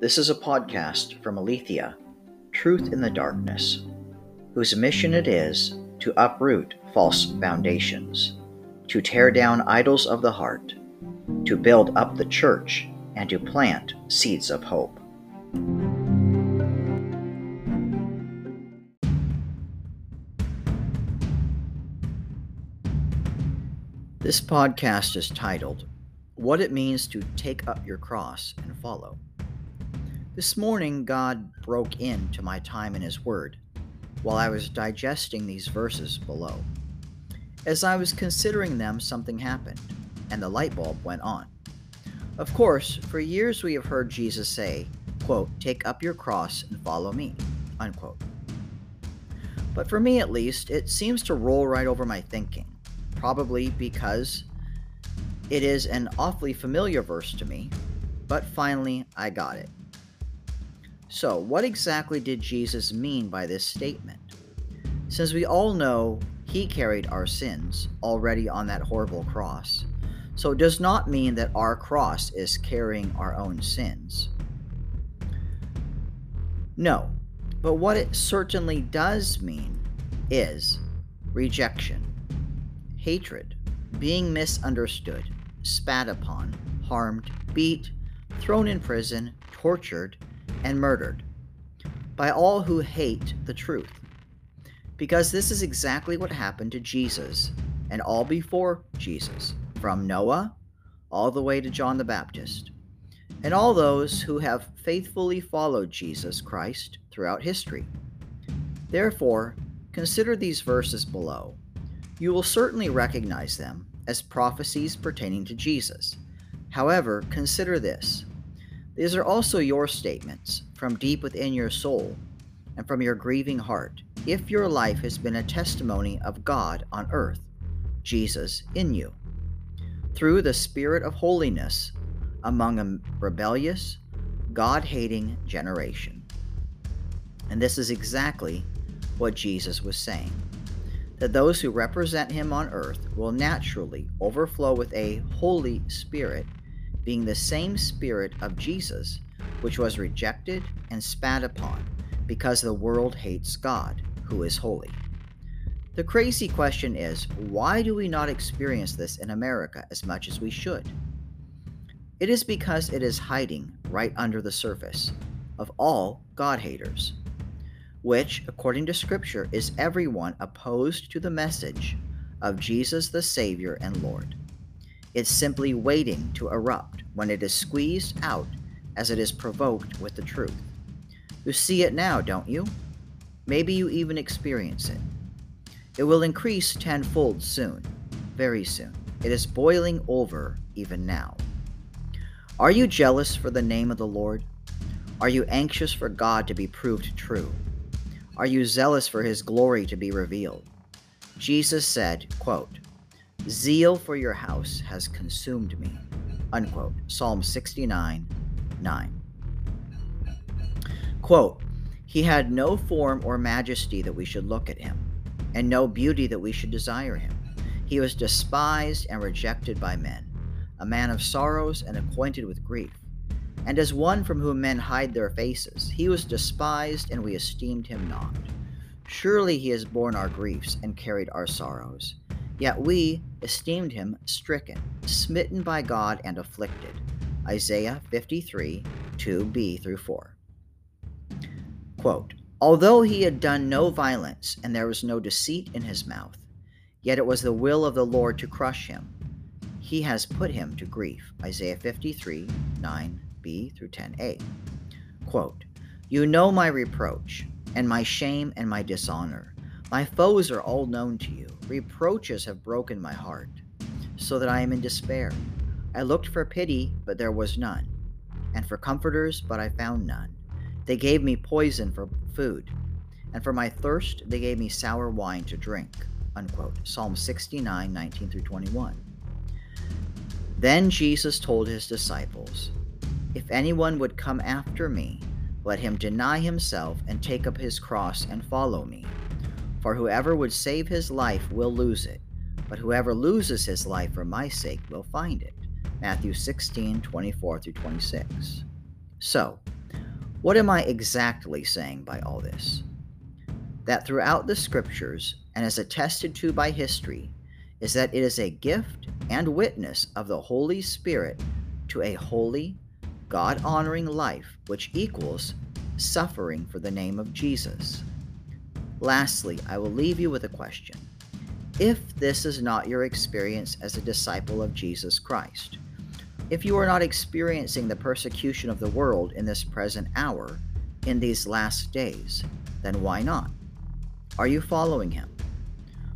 This is a podcast from Aletheia, Truth in the Darkness, whose mission it is to uproot false foundations, to tear down idols of the heart, to build up the church, and to plant seeds of hope. This podcast is titled, What It Means to Take Up Your Cross and Follow. This morning, God broke into my time in His Word while I was digesting these verses below. As I was considering them, something happened, and the light bulb went on. Of course, for years we have heard Jesus say, quote, Take up your cross and follow me, unquote. But for me at least, it seems to roll right over my thinking, probably because it is an awfully familiar verse to me, but finally I got it. So, what exactly did Jesus mean by this statement? Since we all know he carried our sins already on that horrible cross, so it does not mean that our cross is carrying our own sins. No, but what it certainly does mean is rejection, hatred, being misunderstood, spat upon, harmed, beat, thrown in prison, tortured, and murdered by all who hate the truth. Because this is exactly what happened to Jesus and all before Jesus, from Noah all the way to John the Baptist, and all those who have faithfully followed Jesus Christ throughout history. Therefore, consider these verses below. You will certainly recognize them as prophecies pertaining to Jesus. However, consider this these are also your statements from deep within your soul and from your grieving heart, if your life has been a testimony of God on earth, Jesus in you, through the Spirit of holiness among a rebellious, God hating generation. And this is exactly what Jesus was saying that those who represent him on earth will naturally overflow with a Holy Spirit being the same Spirit of Jesus, which was rejected and spat upon, because the world hates God, who is holy. The crazy question is why do we not experience this in America as much as we should? It is because it is hiding right under the surface of all God haters, which, according to Scripture, is everyone opposed to the message of Jesus the Savior and Lord. It's simply waiting to erupt when it is squeezed out as it is provoked with the truth. You see it now, don't you? Maybe you even experience it. It will increase tenfold soon, very soon. It is boiling over even now. Are you jealous for the name of the Lord? Are you anxious for God to be proved true? Are you zealous for his glory to be revealed? Jesus said, quote, Zeal for your house has consumed me. Unquote. Psalm 69, 9. Quote, He had no form or majesty that we should look at him, and no beauty that we should desire him. He was despised and rejected by men, a man of sorrows and acquainted with grief. And as one from whom men hide their faces, he was despised, and we esteemed him not. Surely he has borne our griefs and carried our sorrows. Yet we esteemed him stricken, smitten by God, and afflicted. Isaiah 53, 2b through 4. Quote, Although he had done no violence, and there was no deceit in his mouth, yet it was the will of the Lord to crush him. He has put him to grief. Isaiah 53, 9b through 10a. Quote, You know my reproach, and my shame and my dishonor. My foes are all known to you. Reproaches have broken my heart, so that I am in despair. I looked for pity, but there was none, and for comforters, but I found none. They gave me poison for food, and for my thirst they gave me sour wine to drink. Unquote. Psalm 69, 19 through 21. Then Jesus told his disciples, If anyone would come after me, let him deny himself and take up his cross and follow me. For whoever would save his life will lose it, but whoever loses his life for my sake will find it. Matthew 16, 24 through 26. So, What am I exactly saying by all this? That throughout the scriptures, and as attested to by history, is that it is a gift and witness of the Holy Spirit to a holy, God honoring life, which equals suffering for the name of Jesus. Lastly, I will leave you with a question. If this is not your experience as a disciple of Jesus Christ, if you are not experiencing the persecution of the world in this present hour, in these last days, then why not? Are you following him?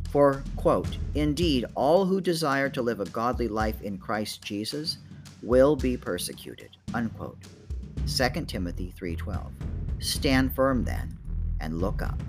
For, quote, indeed, all who desire to live a godly life in Christ Jesus will be persecuted, unquote. 2 Timothy 3:12. Stand firm then and look up.